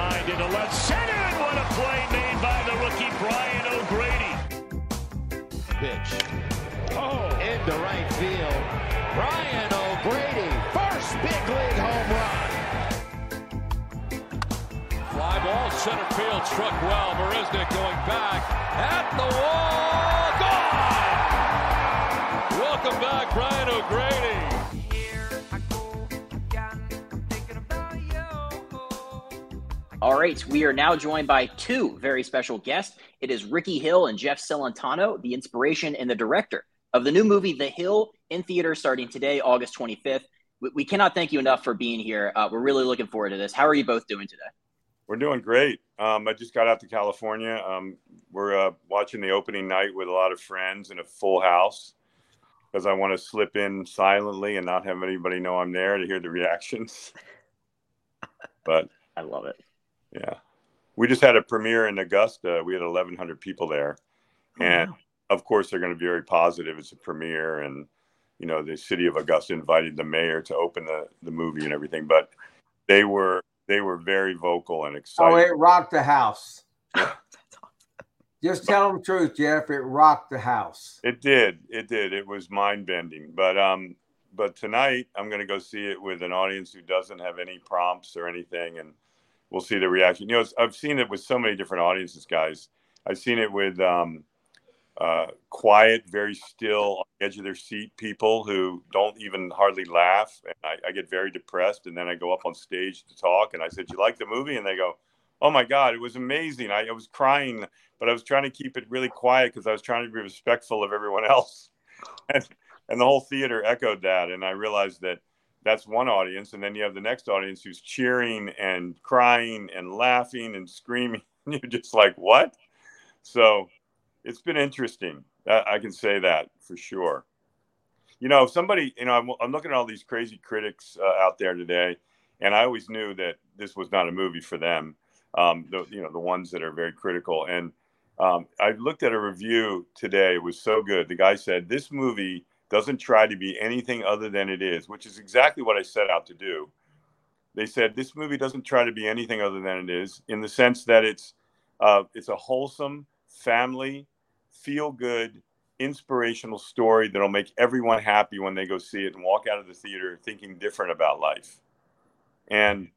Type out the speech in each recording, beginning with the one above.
Line into left center, and what a play made by the rookie Brian O'Grady. Pitch. Oh, into right field. Brian O'Grady, first big league home run. Fly ball, center field, struck well. Marisnick going back at the wall. Gone! Welcome back, Brian O'Grady. All right, we are now joined by two very special guests. It is Rickey Hill and Jeff Celentano, the inspiration and the director of the new movie The Hill in theater starting today, August 25th. We, we cannot thank you enough for being here. Uh, we're really looking forward to this. How are you both doing today? We're doing great. Um, I just got out to California. Um, we're uh, watching the opening night with a lot of friends in a full house because I want to slip in silently and not have anybody know I'm there to hear the reactions. but I love it. Yeah. We just had a premiere in Augusta. We had 1,100 people there. Oh, and wow. of course, they're going to be very positive. It's a premiere. And, you know, the city of Augusta invited the mayor to open the, the movie and everything. But they were they were very vocal and excited. Oh, it rocked the house. Just tell them the truth, Jeff. It rocked the house. It did. It did. It was mind bending. But um, but tonight I'm going to go see it with an audience who doesn't have any prompts or anything, and we'll see the reaction. You know, I've seen it with so many different audiences, guys. I've seen it with um, uh, quiet, very still, on the edge of their seat people who don't even hardly laugh, and I, I get very depressed. And then I go up on stage to talk, and I said, "You like the movie?" And they go, "Oh my God, it was amazing!" I, I was crying, but I was trying to keep it really quiet because I was trying to be respectful of everyone else. And, and the whole theater echoed that, and I realized that that's one audience, and then you have the next audience who's cheering and crying and laughing and screaming. And you're just like, what? So it's been interesting. I, I can say that for sure. You know, if somebody, you know, I'm, I'm looking at all these crazy critics uh, out there today, and I always knew that this was not a movie for them. Um, the, you know, the ones that are very critical. And um, I looked at a review today. It was so good. The guy said, This movie doesn't try to be anything other than it is, which is exactly what I set out to do. They said, This movie doesn't try to be anything other than it is, in the sense that it's, uh, it's a wholesome, family, feel good, inspirational story that'll make everyone happy when they go see it and walk out of the theater thinking different about life. And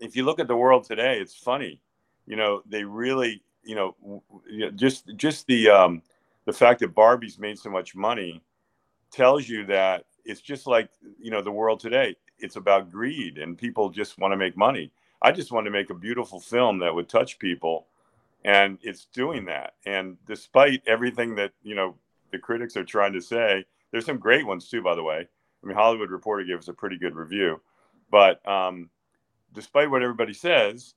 if you look at the world today, it's funny. You know, they really, you know, just just the um, the fact that Barbie's made so much money tells you that it's just like you know the world today. It's about greed, and people just want to make money. I just want to make a beautiful film that would touch people, and it's doing that. And despite everything that you know the critics are trying to say, there's some great ones too, by the way. I mean, Hollywood Reporter gave us a pretty good review, but um, despite what everybody says,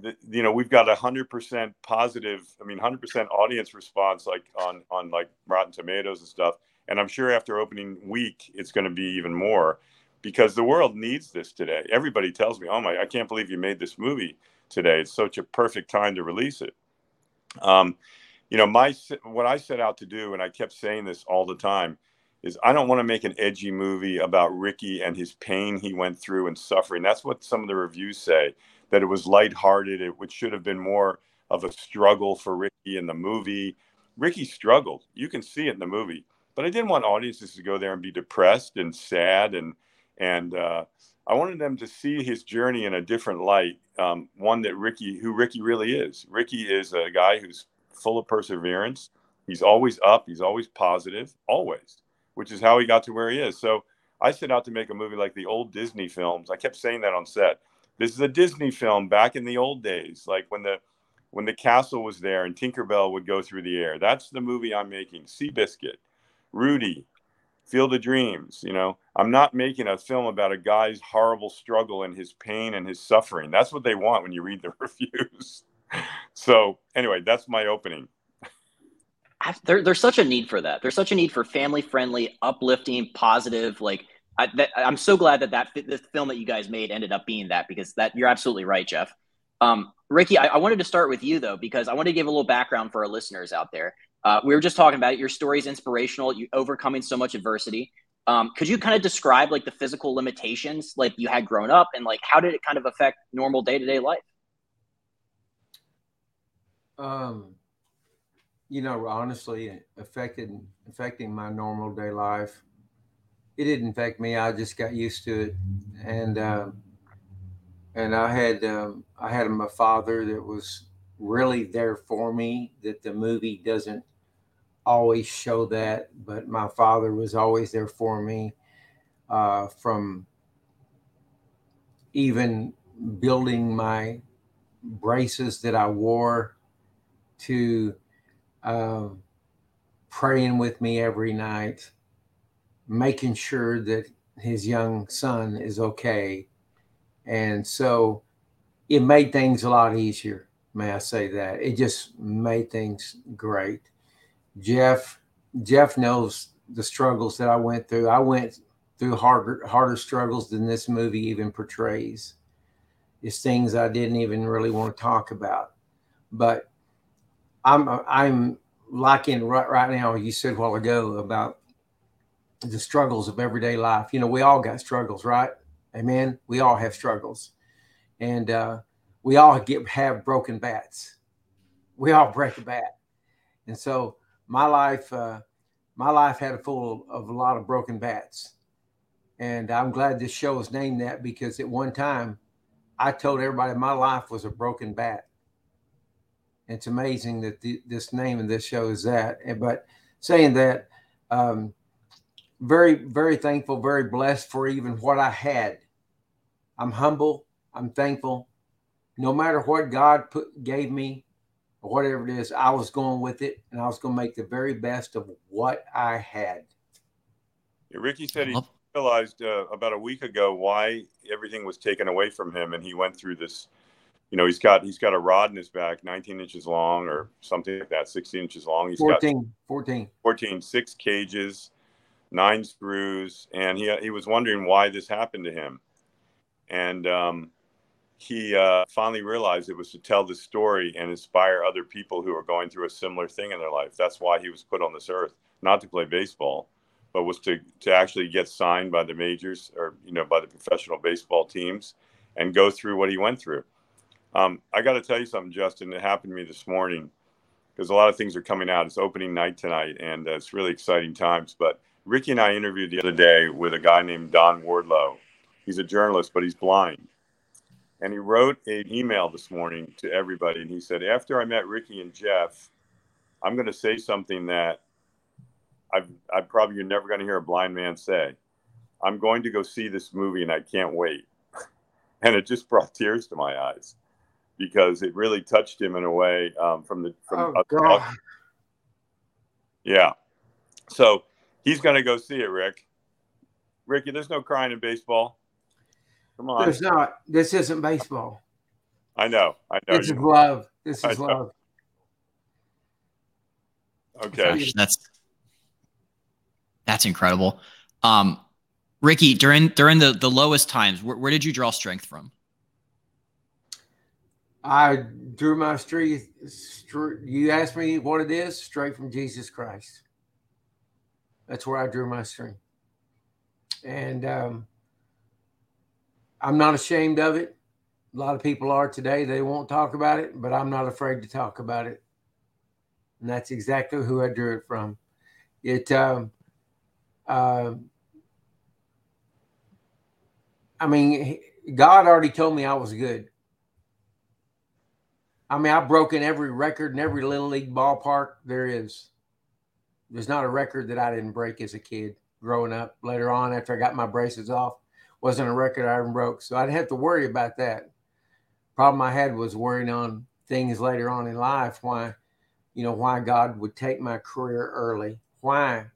the, you know, we've got a hundred percent positive. I mean, hundred percent audience response, like on on like Rotten Tomatoes and stuff. And I'm sure after opening week, it's going to be even more, because the world needs this today. Everybody tells me, "Oh my, I can't believe you made this movie today. It's such a perfect time to release it." Um, you know, my what I set out to do, and I kept saying this all the time, is I don't want to make an edgy movie about Rickey and his pain he went through and suffering. That's what some of the reviews say that it was lighthearted. It which should have been more of a struggle for Rickey in the movie. Rickey struggled. You can see it in the movie, but I didn't want audiences to go there and be depressed and sad and and uh, I wanted them to see his journey in a different light. Um, one that Rickey, who Rickey really is. Rickey is a guy who's full of perseverance. He's always up. He's always positive, always which is how he got to where he is. So I set out to make a movie like the old Disney films. I kept saying that on set. This is a Disney film back in the old days, like when the when the castle was there and Tinkerbell would go through the air. That's the movie I'm making. Seabiscuit, Rudy, Field of Dreams. You know, I'm not making a film about a guy's horrible struggle and his pain and his suffering. That's what they want when you read the reviews. so anyway, that's my opening. There, there's such a need for that. There's such a need for family friendly, uplifting, positive. Like I, I'm so glad that that the film that you guys made ended up being that because that you're absolutely right, Jeff. Um, Rickey, I, I wanted to start with you though because I wanted to give a little background for our listeners out there. Uh, we were just talking about it. Your story is inspirational. You overcoming so much adversity. Um, could you kind of describe like the physical limitations like you had grown up and like how did it kind of affect normal day to day life? Um, you know, honestly, affected affecting my normal day life. It didn't affect me. I just got used to it, and um, and I had um, I had my father that was really there for me. That the movie doesn't always show that, but my father was always there for me. Uh, from even building my braces that I wore to um, praying with me every night, making sure that his young son is okay. And so it made things a lot easier. May I say that? It just made things great. Jeff, Jeff knows the struggles that I went through. I went through harder harder struggles than this movie even portrays. It's things I didn't even really want to talk about. But I'm I'm liking right right now. You said a while ago about the struggles of everyday life. You know, we all got struggles, right? Amen. We all have struggles, and uh, we all get have broken bats. We all break a bat, and so my life, uh, my life had a full of a lot of broken bats, and I'm glad this show is named that because at one time, I told everybody my life was a broken bat. It's amazing that the, this name of this show is that. But saying that, um, very, very thankful, very blessed for even what I had. I'm humble. I'm thankful. No matter what God put gave me, or whatever it is, I was going with it, and I was going to make the very best of what I had. Yeah, Rickey said he realized uh, about a week ago why everything was taken away from him, and he went through this you know, he's got he's got a rod in his back, 19 inches long or something like that, 16 inches long. He's 14, got 14, 14, six cages, nine screws, and he he was wondering why this happened to him, and um, he uh, finally realized it was to tell the story and inspire other people who are going through a similar thing in their life. That's why he was put on this earth, not to play baseball, but was to to actually get signed by the majors or you know by the professional baseball teams and go through what he went through um, I got to tell you something, Justin. It happened to me this morning because a lot of things are coming out. It's opening night tonight, and uh, it's really exciting times. But Rickey and I interviewed the other day with a guy named Don Wardlow. He's a journalist, but he's blind. And he wrote an email this morning to everybody, and he said, After I met Rickey and Jeff, I'm going to say something that I've, i probably you're never going to hear a blind man say. I'm going to go see this movie, and I can't wait. and it just brought tears to my eyes because it really touched him in a way um, from the from oh, God. yeah so he's going to go see it rick rickey there's no crying in baseball come on. There's not this isn't baseball. I know i know this is love. This is love. Okay. Gosh, that's that's incredible. Um rickey during during the the lowest times where, where did you draw strength from? I drew my strength. You asked me what it is, straight from Jesus Christ. That's where I drew my strength, and um, I'm not ashamed of it. A lot of people are today. They won't talk about it, but I'm not afraid to talk about it, and that's exactly who I drew it from. It. Um, uh, I mean, God already told me I was good. I mean, I've broken every record in every little league ballpark there is. There's not a record that I didn't break as a kid growing up. Later on, after I got my braces off, wasn't a record I ever broke, so I didn't have to worry about that. Problem I had was worrying on things later on in life. Why, you know, why God would take my career early? Why,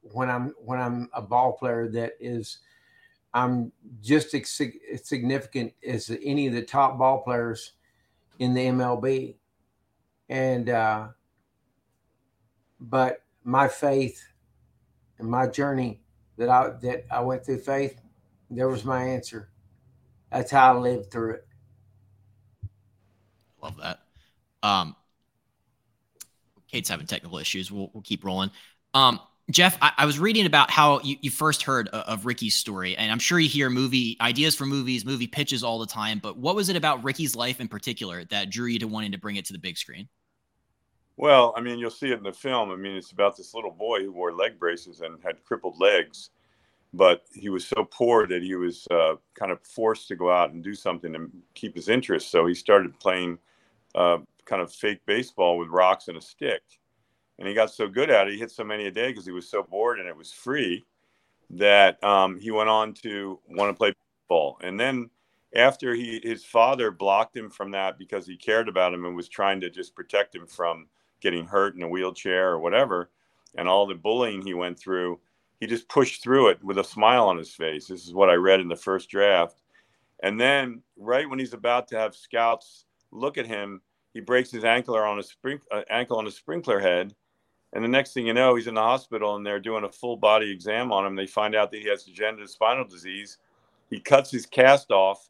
when I'm when I'm a ball player that is, I'm just as significant as any of the top ball players in the MLB. And, uh, but my faith and my journey that I, that I went through faith, there was my answer. That's how I lived through it. Love that. Um, Kait's having technical issues. We'll, we'll keep rolling. Um, Jeff, I, I, was reading about how you, you first heard of, of Rickey's story, and I'm sure you hear movie ideas for movies, movie pitches all the time. But what was it about Rickey's life in particular that drew you to wanting to bring it to the big screen? Well, I mean, you'll see it in the film. I mean, it's about this little boy who wore leg braces and had crippled legs, but he was so poor that he was uh, kind of forced to go out and do something to keep his interest. So he started playing uh, kind of fake baseball with rocks and a stick and he got so good at it, he hit so many a day because he was so bored and it was free that um, he went on to want to play baseball. And then after he his father blocked him from that because he cared about him and was trying to just protect him from getting hurt in a wheelchair or whatever, and all the bullying he went through, he just pushed through it with a smile on his face. This is what I read in the first draft. And then right when he's about to have scouts look at him, he breaks his ankle on a sprink, uh, ankle on a sprinkler head and the next thing you know, he's in the hospital and they're doing a full body exam on him. They find out that he has degenerative spinal disease. He cuts his cast off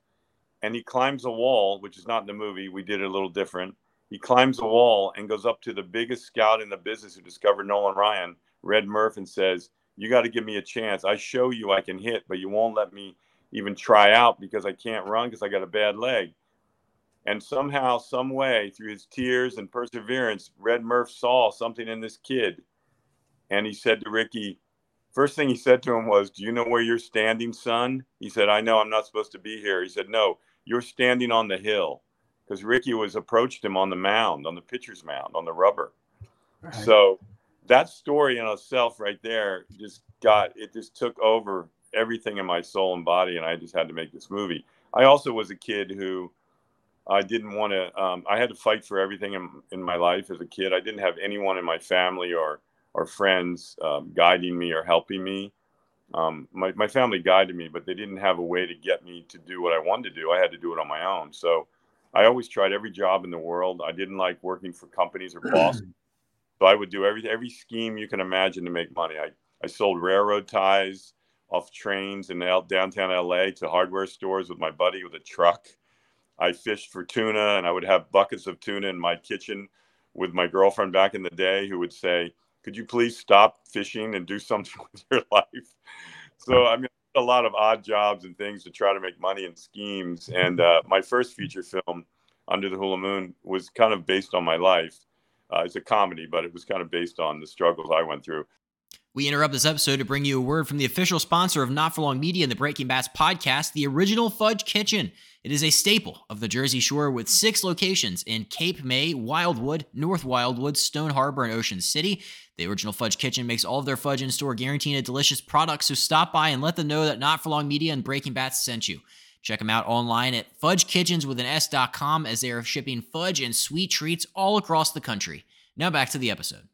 and he climbs a wall, which is not in the movie. We did it a little different. He climbs a wall and goes up to the biggest scout in the business who discovered Nolan Ryan, Red Murff, and says, You got to give me a chance. I show you I can hit, but you won't let me even try out because I can't run because I got a bad leg. And somehow, some way, through his tears and perseverance, Red Murff saw something in this kid. And he said to Rickey, first thing he said to him was, Do you know where you're standing, son? He said, I know I'm not supposed to be here. He said, No, you're standing on the hill. Because Rickey was approached him on the mound, on the pitcher's mound, on the rubber. Right. So that story in itself right there just got it just took over everything in my soul and body and I just had to make this movie. I also was a kid who I didn't want to. Um, I had to fight for everything in, in my life as a kid. I didn't have anyone in my family or or friends um, guiding me or helping me. Um, my my family guided me, but they didn't have a way to get me to do what I wanted to do. I had to do it on my own. So I always tried every job in the world. I didn't like working for companies or bosses. So I would do every every scheme you can imagine to make money. I I sold railroad ties off trains in downtown LA to hardware stores with my buddy with a truck. I fished for tuna and I would have buckets of tuna in my kitchen with my girlfriend back in the day who would say, Could you please stop fishing and do something with your life? So, I mean, a lot of odd jobs and things to try to make money and schemes. And uh, my first feature film, Under the Hula Moon, was kind of based on my life. Uh, it's a comedy, but it was kind of based on the struggles I went through. We interrupt this episode to bring you a word from the official sponsor of Not For Long Media and the Breaking Bats podcast, the Original Fudge Kitchen. It is a staple of the Jersey Shore with six locations in Cape May, Wildwood, North Wildwood, Stone Harbor, and Ocean City. The Original Fudge Kitchen makes all of their fudge in store, guaranteeing a delicious product. So stop by and let them know that Not For Long Media and Breaking Bats sent you. Check them out online at fudgekitchens with an S.com as they are shipping fudge and sweet treats all across the country. Now back to the episode.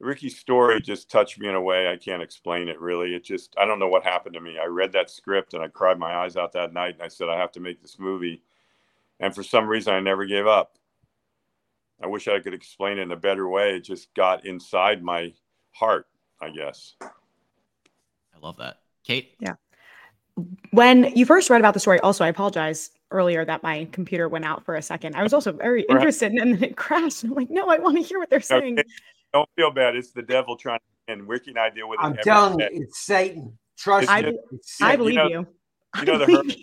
Rickey's story just touched me in a way I can't explain it really. It just I don't know what happened to me. I read that script and I cried my eyes out that night and I said I have to make this movie. And for some reason I never gave up. I wish I could explain it in a better way. It just got inside my heart, I guess. I love that. Kait? Yeah. When you first read about the story, also I apologize earlier that my computer went out for a second. I was also very interested and then it crashed. I'm like, no, I want to hear what they're saying. Okay. Don't feel bad. It's the devil trying to and Rickey and I deal with it. I'm telling you, it's Satan. Trust I, me. I believe you. Know, you know the hurdles,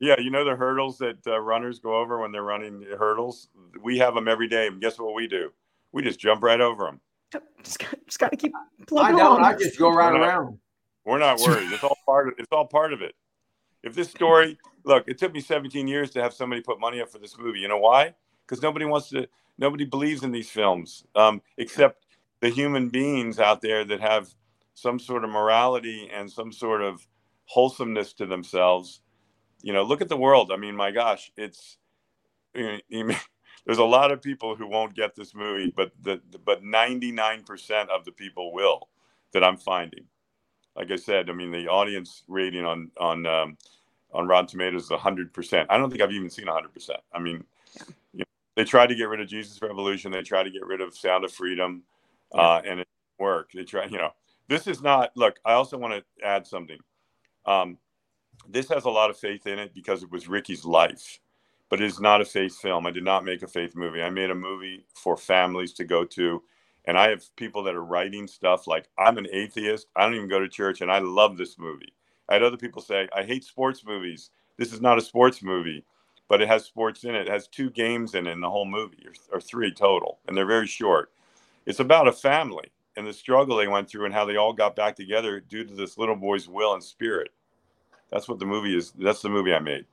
yeah, you know the hurdles that uh, runners go over when they're running the hurdles. We have them every day, and guess what we do? We just jump right over them. Just got, just got to keep plugging I know. I just go right we're around. We're not worried. It's all part of. It's all part of it. If this story, look, it took me 17 years to have somebody put money up for this movie. You know why? Because nobody wants to nobody believes in these films um, except the human beings out there that have some sort of morality and some sort of wholesomeness to themselves. You know, look at the world. I mean, my gosh, it's you know, there's a lot of people who won't get this movie, but the but 99% of the people will that I'm finding. Like I said, I mean, the audience rating on on um, on Rotten Tomatoes is 100%. I don't think I've even seen 100%. I mean, yeah. you know, they tried to get rid of Jesus Revolution. They tried to get rid of Sound of Freedom, yeah. uh, and it worked. They try, you know, this is not. Look, I also want to add something. Um, this has a lot of faith in it because it was Rickey's life, but it is not a faith film. I did not make a faith movie. I made a movie for families to go to And I have people that are writing stuff like, I'm an atheist. I don't even go to church, and I love this movie. I had other people say, I hate sports movies. This is not a sports movie, but it has sports in it. It has two games in it in the whole movie, or, or three total, and they're very short. It's about a family and the struggle they went through and how they all got back together due to this little boy's will and spirit. That's what the movie is. That's the movie I made.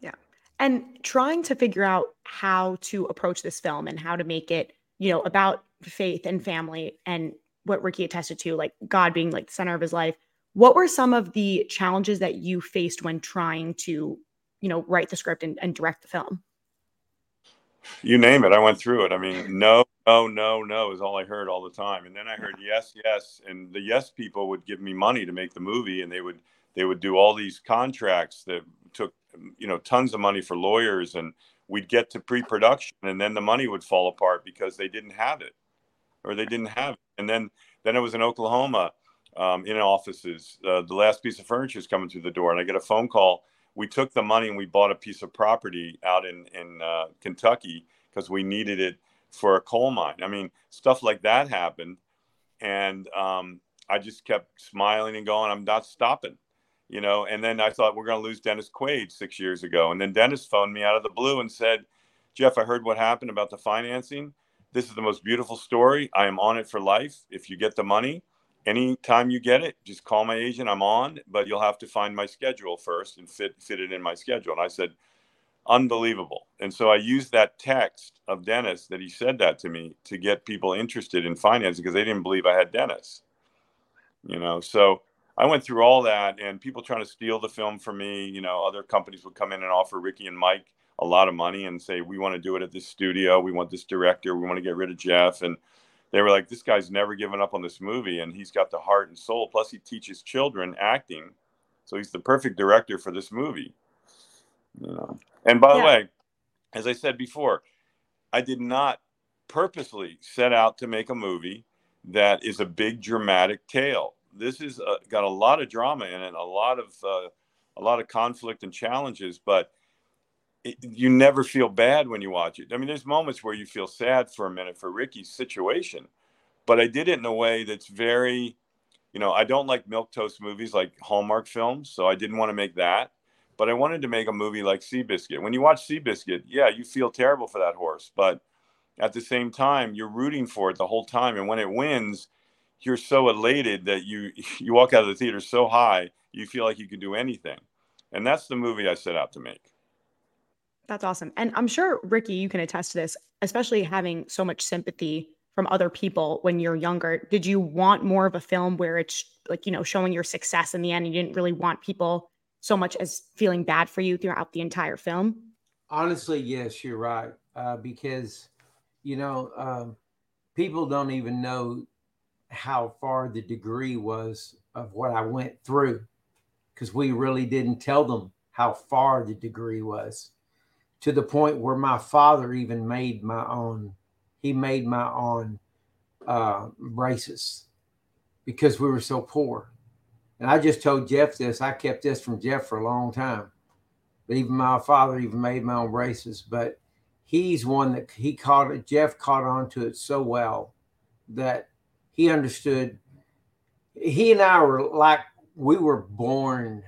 Yeah. And trying to figure out how to approach this film and how to make it, you know, about faith and family and what Rickey attested to, like God being like the center of his life. What were some of the challenges that you faced when trying to, you know, write the script and, and direct the film? You name it. I went through it. I mean, no, no, no, no is all I heard all the time. And then I heard yes, yes. And the yes people would give me money to make the movie and they would they would do all these contracts that took you know tons of money for lawyers and we'd get to pre-production and then the money would fall apart because they didn't have it or they didn't have it. And then then it was in Oklahoma um, in offices. Uh, the last piece of furniture is coming through the door, and I get a phone call. We took the money and we bought a piece of property out in in uh, Kentucky because we needed it for a coal mine. I mean, stuff like that happened, and um, I just kept smiling and going. I'm not stopping, you know. And then I thought we're going to lose Dennis Quaid six years ago, and then Dennis phoned me out of the blue and said, "Jeff, I heard what happened about the financing." This is the most beautiful story. I am on it for life. If you get the money, anytime you get it, just call my agent. I'm on, but you'll have to find my schedule first and fit fit it in my schedule. And I said, unbelievable. And so I used that text of Dennis that he said that to me to get people interested in financing because they didn't believe I had Dennis. You know, so I went through all that and people trying to steal the film from me. You know, other companies would come in and offer Rickey and Mike a lot of money and say, we want to do it at this studio. We want this director. We want to get rid of Jeff. And they were like, this guy's never given up on this movie and he's got the heart and soul. Plus, he teaches children acting. So he's the perfect director for this movie. You know. And by yeah. the way, as I said before, I did not purposely set out to make a movie that is a big dramatic tale. This is uh, got a lot of drama in it, a lot of uh, a lot of conflict and challenges, but you never feel bad when you watch it. I mean, there's moments where you feel sad for a minute for Rickey's situation, but I did it in a way that's very, you know, I don't like milk toast movies like Hallmark films, so I didn't want to make that. But I wanted to make a movie like Seabiscuit. When you watch Seabiscuit, yeah, you feel terrible for that horse, but at the same time, you're rooting for it the whole time. And when it wins, you're so elated that you you walk out of the theater so high, you feel like you can do anything. And that's the movie I set out to make. That's awesome. And I'm sure, Rickey, you can attest to this, especially having so much sympathy from other people when you're younger. Did you want more of a film where it's like, you know, showing your success in the end? and You didn't really want people so much as feeling bad for you throughout the entire film? Honestly, yes, you're right. Uh, because, you know, um, people don't even know how far the degree was of what I went through because we really didn't tell them how far the degree was to the point where my father even made my own he made my own uh, braces because we were so poor. And i just told jeff this. I kept this from jeff for a long time. But even my father even made my own braces. But he's one that he caught it jeff caught on to it so well that he understood. He and i were like we were born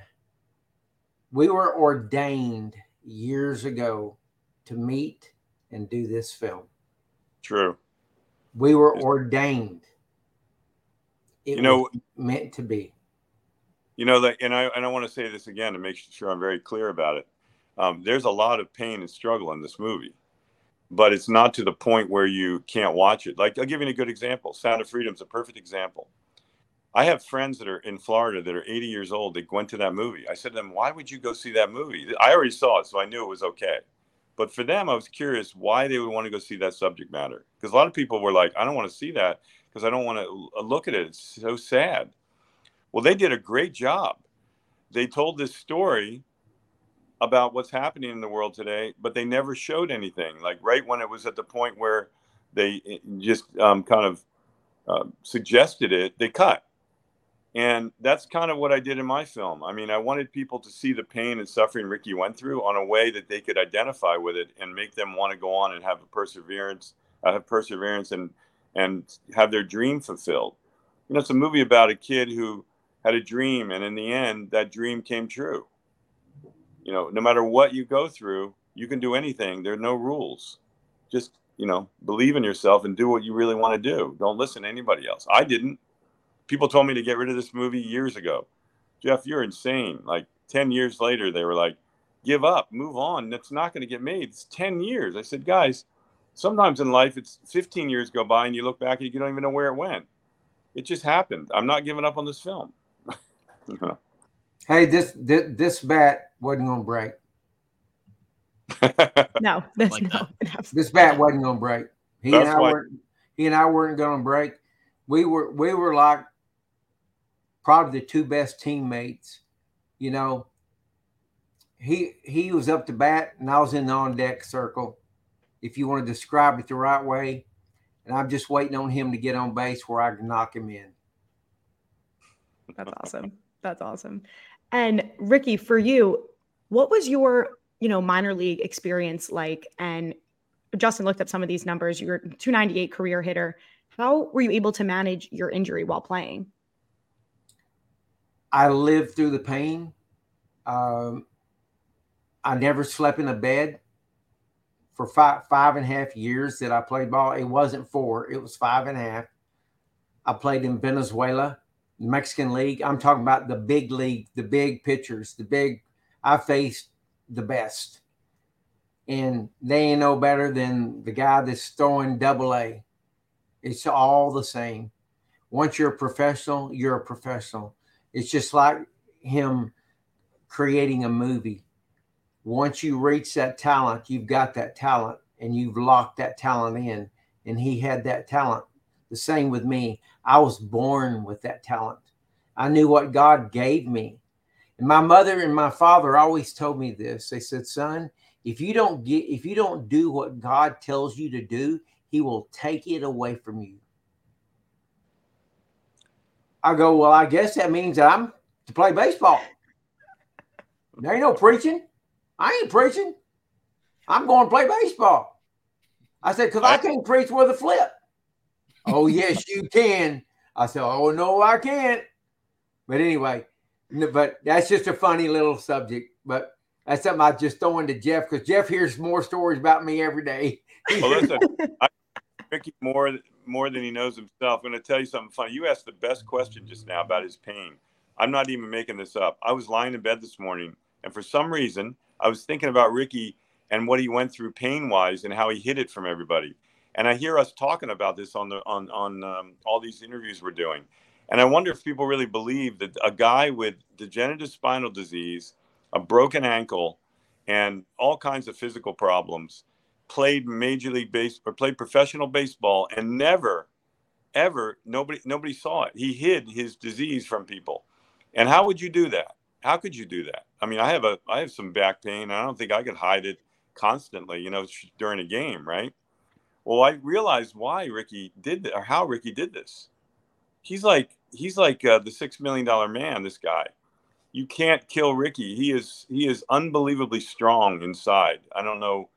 we were ordained years ago to meet and do this film. True. We were ordained. It you know, meant to be. You know that, and I and I want to say this again to make sure I'm very clear about it. Um, there's a lot of pain and struggle in this movie, but it's not to the point where you can't watch it. Like I'll give you a good example. Sound of Freedom is a perfect example. I have friends that are in Florida that are 80 years old that went to that movie. I said to them, Why would you go see that movie? I already saw it, so I knew it was okay. But for them, I was curious why they would want to go see that subject matter. Because a lot of people were like, I don't want to see that because I don't want to uh, look at it. It's so sad. Well, they did a great job. They told this story about what's happening in the world today, but they never showed anything. Like right when it was at the point where they eh, just um, kind of uh, suggested it, they cut and that's kind of what I did in my film. I mean, I wanted people to see the pain and suffering Rickey went through on a way that they could identify with it and make them want to go on and have a perseverance, uh, have perseverance and and have their dream fulfilled. You know, it's a movie about a kid who had a dream, and in the end, that dream came true. You know, no matter what you go through, you can do anything. There are no rules. Just, you know, believe in yourself and do what you really want to do. Don't listen to anybody else. I didn't. People told me to get rid of this movie years ago. Jeff, you're insane. Like 10 years later, they were like, give up, move on. That's not going to get made. It's 10 years. I said, guys, sometimes in life, it's 15 years go by and you look back and you don't even know where it went. It just happened. I'm not giving up on this film. hey, this, this, this bat wasn't going to break. no, that's like no. This bat wasn't going to break. He that's and I why. weren't. He and I weren't going to break. We were. We were like probably the two best teammates. You know, he he was up to bat and I was in the on deck circle, if you want to describe it the right way. And I'm just waiting on him to get on base where I can knock him in. That's awesome. That's awesome. And Rickey, for you, what was your, you know, minor league experience like? And Justin looked up some of these numbers. You're 298 career hitter. How were you able to manage your injury while playing? I lived through the pain. Um, I never slept in a bed for five five and a half years that I played ball. It wasn't four; it was five and a half. I played in Venezuela, Mexican League. I'm talking about the big league, the big pitchers, the big. I faced the best, and they ain't no better than the guy that's throwing double A. It's all the same. Once you're a professional, you're a professional. It's just like him creating a movie. Once you reach that talent, you've got that talent and you've locked that talent in. And he had that talent. The same with me. I was born with that talent. I knew what God gave me. And my mother and my father always told me this. They said, son, if you don't get if you don't do what God tells you to do, he will take it away from you. I go, well, I guess that means that I'm to play baseball. There ain't no preaching. I ain't preaching. I'm going to play baseball. I said, because I can't preach with a flip. oh, yes, you can. I said, oh, no, I can't. But anyway, but that's just a funny little subject. But that's something I just throw into Jeff because Jeff hears more stories about me every day. well, listen, I, Rickey more more than he knows himself. I'm going to tell you something funny. You asked the best question just now about his pain. I'm not even making this up. I was lying in bed this morning, and for some reason, I was thinking about Rickey and what he went through pain wise and how he hid it from everybody. And I hear us talking about this on the on on um, all these interviews we're doing. And I wonder if people really believe that a guy with degenerative spinal disease, a broken ankle, and all kinds of physical problems played major league base or played professional baseball and never ever nobody nobody saw it. He hid his disease from people. And how would you do that? How could you do that? I mean i have a i have some back pain i don't think i could hide it constantly you know during a game right? Well i realized why rickey did that or how rickey did this. He's like he's like uh, the six million dollar man this guy. You can't kill rickey. He is he is unbelievably strong inside. I don't know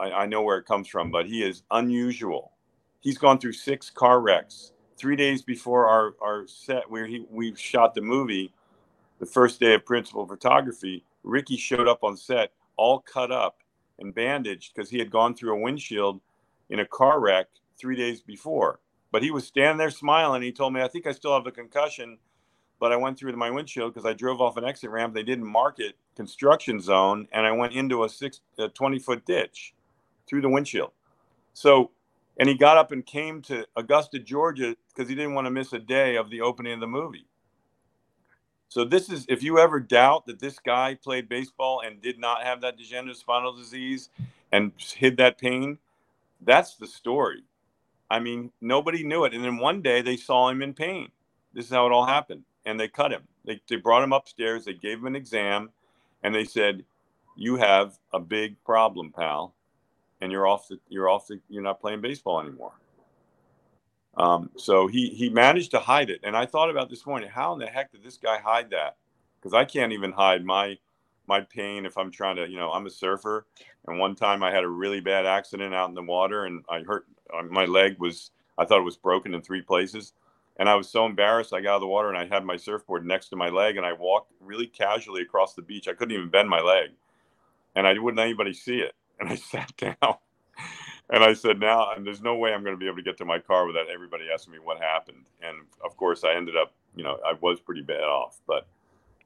I, I know where it comes from, but he is unusual. He's gone through six car wrecks. Three days before our, our set where he we shot the movie, the first day of principal photography, Rickey showed up on set all cut up and bandaged because he had gone through a windshield in a car wreck three days before. But he was standing there smiling. He told me, I think I still have a concussion, but I went through my windshield because I drove off an exit ramp. They didn't mark it construction zone, and I went into a six, a 20 foot ditch through the windshield. So, and he got up and came to Augusta, Georgia, because he didn't want to miss a day of the opening of the movie. So this is if you ever doubt that this guy played baseball and did not have that degenerative spinal disease and hid that pain, that's the story. I mean, nobody knew it. And then one day they saw him in pain. This is how it all happened. And they cut him. They, they brought him upstairs. They gave him an exam and they said, You have a big problem, pal and you're off the you're off the you're not playing baseball anymore. Um, so he he managed to hide it, and I thought about this morning, how in the heck did this guy hide that? Because I can't even hide my my pain if I'm trying to, you know, I'm a surfer, and one time I had a really bad accident out in the water, and I hurt uh, my leg was I thought it was broken in three places. And I was so embarrassed. I got out of the water and I had my surfboard next to my leg and I walked really casually across the beach. I couldn't even bend my leg. And I wouldn't anybody see it. And I sat down and I said, now, and there's no way I'm going to be able to get to my car without everybody asking me what happened. And of course, I ended up, you know, I was pretty bad off. But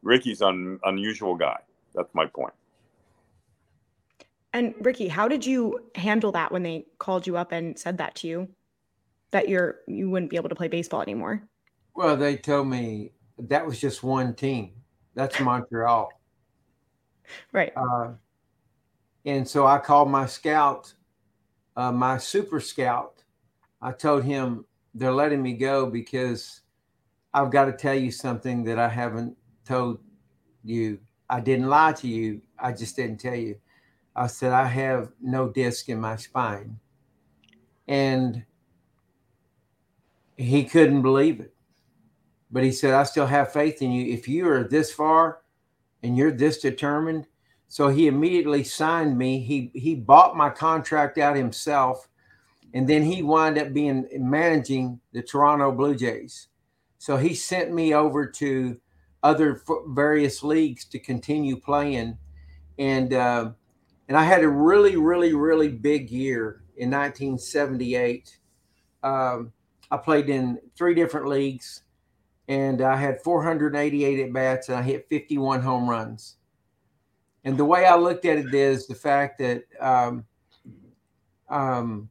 Rickey's an unusual guy. That's my point. And Ricky, how did you handle that when they called you up and said that to you? That you're you wouldn't be able to play baseball anymore? Well, they told me that was just one team. That's Montreal. Right. Uh, and so I called my scout, uh, my super scout. I told him they're letting me go because I've got to tell you something that I haven't told you. I didn't lie to you. I just didn't tell you. I said, I have no disc in my spine. And he couldn't believe it. But he said, I still have faith in you. If you are this far and you're this determined. So he immediately signed me. He he bought my contract out himself. And then he wound up being managing the Toronto Blue Jays. So he sent me over to other various leagues to continue playing. And uh, and I had a really, really, really big year in 1978. Um, I played in three different leagues, and I had 488 at bats, and I hit 51 home runs. And the way I looked at it is the fact that, um, um,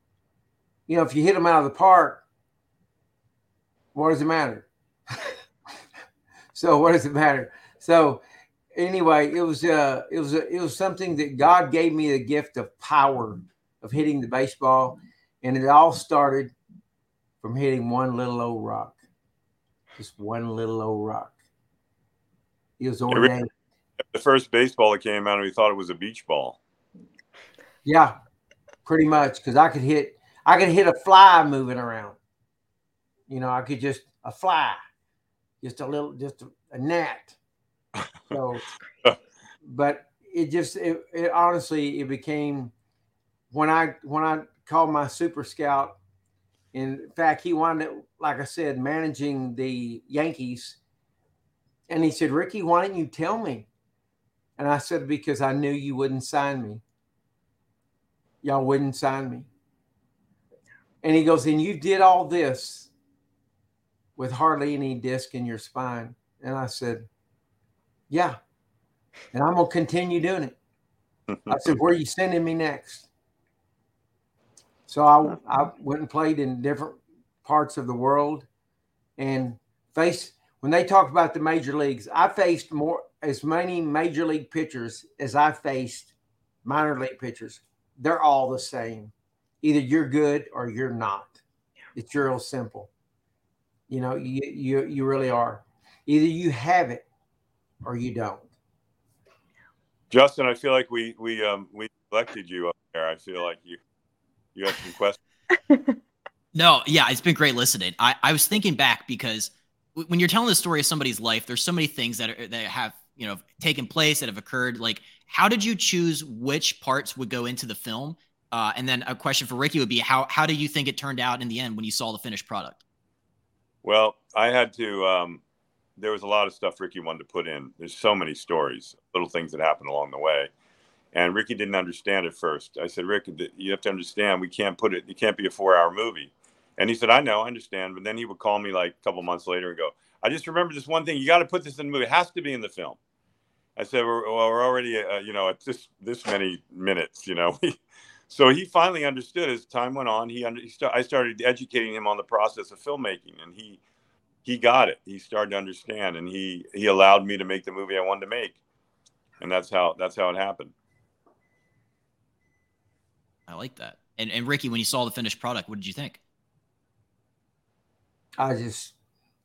you know, if you hit them out of the park, what does it matter? so, what does it matter? So, anyway, it was uh it was a, it was something that God gave me the gift of power of hitting the baseball, and it all started from hitting one little old rock, just one little old rock. It was ordained. The first baseball that came out, we thought it was a beach ball. Yeah, pretty much because I could hit I could hit a fly moving around. You know, I could just a fly, just a little, just a, a gnat so, but it just it, it honestly it became when I when I called my super scout. In fact, he wanted, like I said, managing the Yankees, and he said, "Rickey, why didn't you tell me?" And I said, "Because I knew you wouldn't sign me. Y'all wouldn't sign me." And he goes, "And you did all this with hardly any disc in your spine." And I said, yeah. And I'm going to continue doing it. I said, Where are you sending me next? So I, I went and played in different parts of the world and faced, when they talk about the major leagues, I faced more, as many major league pitchers as I faced minor league pitchers. They're all the same. Either you're good or you're not. It's real simple. You know, you, you, you really are. Either you have it or you don't. Justin, I feel like we we um we elected you up there. I feel like you you have some questions. no, yeah, it's been great listening. I I was thinking back because when you're telling the story of somebody's life, there's so many things that are, that have you know taken place that have occurred. Like, how did you choose which parts would go into the film? Uh, and then a question for Rickey would be how how do you think it turned out in the end when you saw the finished product? Well, I had to um, there was a lot of stuff Rickey wanted to put in. There's so many stories, little things that happened along the way. And Rickey didn't understand at first. I said, Rick, you have to understand, we can't put it, it can't be a four hour movie. And he said, I know, I understand. But then he would call me like a couple months later and go, I just remember this one thing. You got to put this in the movie. It has to be in the film. I said, well, we're already, uh, you know, at this, this many minutes, you know. so he finally understood as time went on. He, under, he st- I started educating him on the process of filmmaking. And he, he got it. He started to understand, and he he allowed me to make the movie I wanted to make, and that's how that's how it happened. I like that. And and Rickey, when you saw the finished product, what did you think? I just,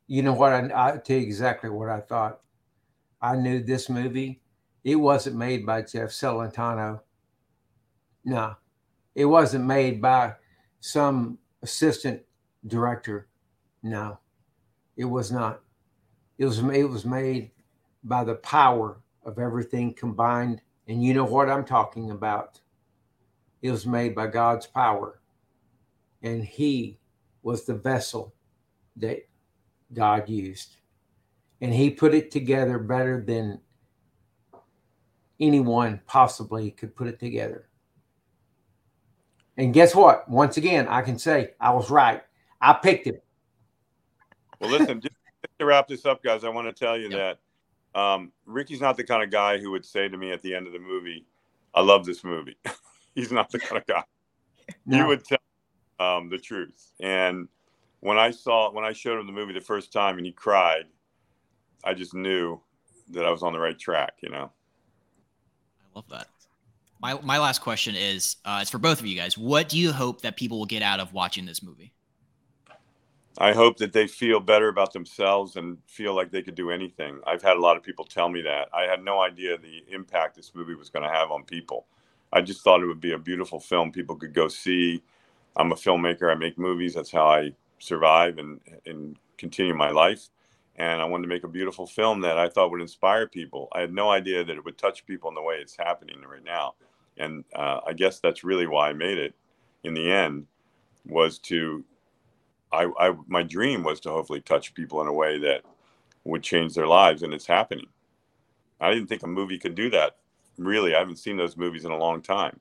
you know what, I, I tell you exactly what I thought. I knew this movie. It wasn't made by Jeff Celentano. No, it wasn't made by some assistant director. No, it was not. It was it was made by the power of everything combined. And you know what I'm talking about. It was made by God's power. And he was the vessel that God used. And he put it together better than anyone possibly could put it together. And guess what? Once again, I can say I was right. I picked him. Well, listen, just to wrap this up, guys, I want to tell you yep. that um, Rickey's not the kind of guy who would say to me at the end of the movie, I love this movie. He's not the kind of guy. No. He would tell um, the truth. And when I saw, when I showed him the movie the first time and he cried, I just knew that I was on the right track, you know? I love that. My, my last question is uh, it's for both of you guys. What do you hope that people will get out of watching this movie? I hope that they feel better about themselves and feel like they could do anything. I've had a lot of people tell me that. I had no idea the impact this movie was going to have on people. I just thought it would be a beautiful film people could go see. I'm a filmmaker. I make movies. That's how I survive and, and continue my life. And I wanted to make a beautiful film that I thought would inspire people. I had no idea that it would touch people in the way it's happening right now. And uh, I guess that's really why I made it in the end was to I, I my dream was to hopefully touch people in a way that would change their lives, and it's happening. I didn't think a movie could do that. Really, I haven't seen those movies in a long time.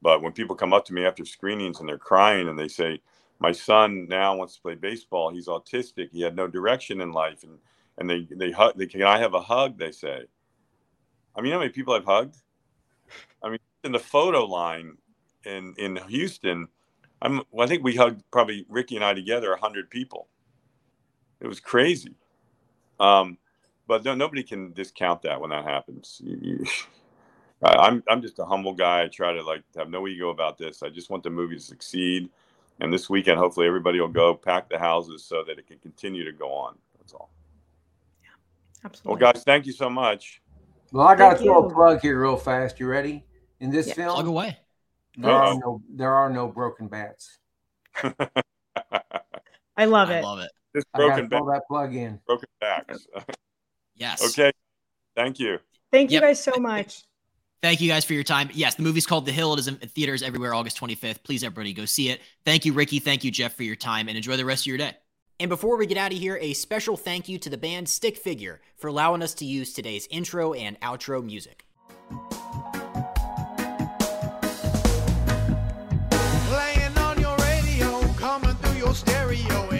But when people come up to me after screenings and they're crying and they say, "My son now wants to play baseball. He's autistic. He had no direction in life," and and they they hug. They, can I have a hug? They say. I mean, how many people I've hugged? I mean, in the photo line in in Houston, I'm, well, I think we hugged probably Rickey and I together, hundred people. It was crazy. Um, but no, nobody can discount that when that happens. I'm, I'm just a humble guy. I try to like have no ego about this. I just want the movie to succeed. And this weekend, hopefully everybody will go pack the houses so that it can continue to go on. That's all. Yeah, absolutely. Well, guys, thank you so much. Well, I got to throw a plug here real fast. You ready? In this yeah, film, plug away. There are um, no there are no broken bats. I love I it. love it. Just broken throw back, that plug in. broken backs. Yes. okay. Thank you. Thank you Yep. guys so much. Thank you guys for your time. Yes, the movie's called The Hill. It is in theaters everywhere August 25th. Please, everybody, go see it. Thank you, Rickey. Thank you, Jeff, for your time, and enjoy the rest of your day. And before we get out of here, a special thank you to the band Stick Figure for allowing us to use today's intro and outro music. Playing on your radio, coming through your stereo,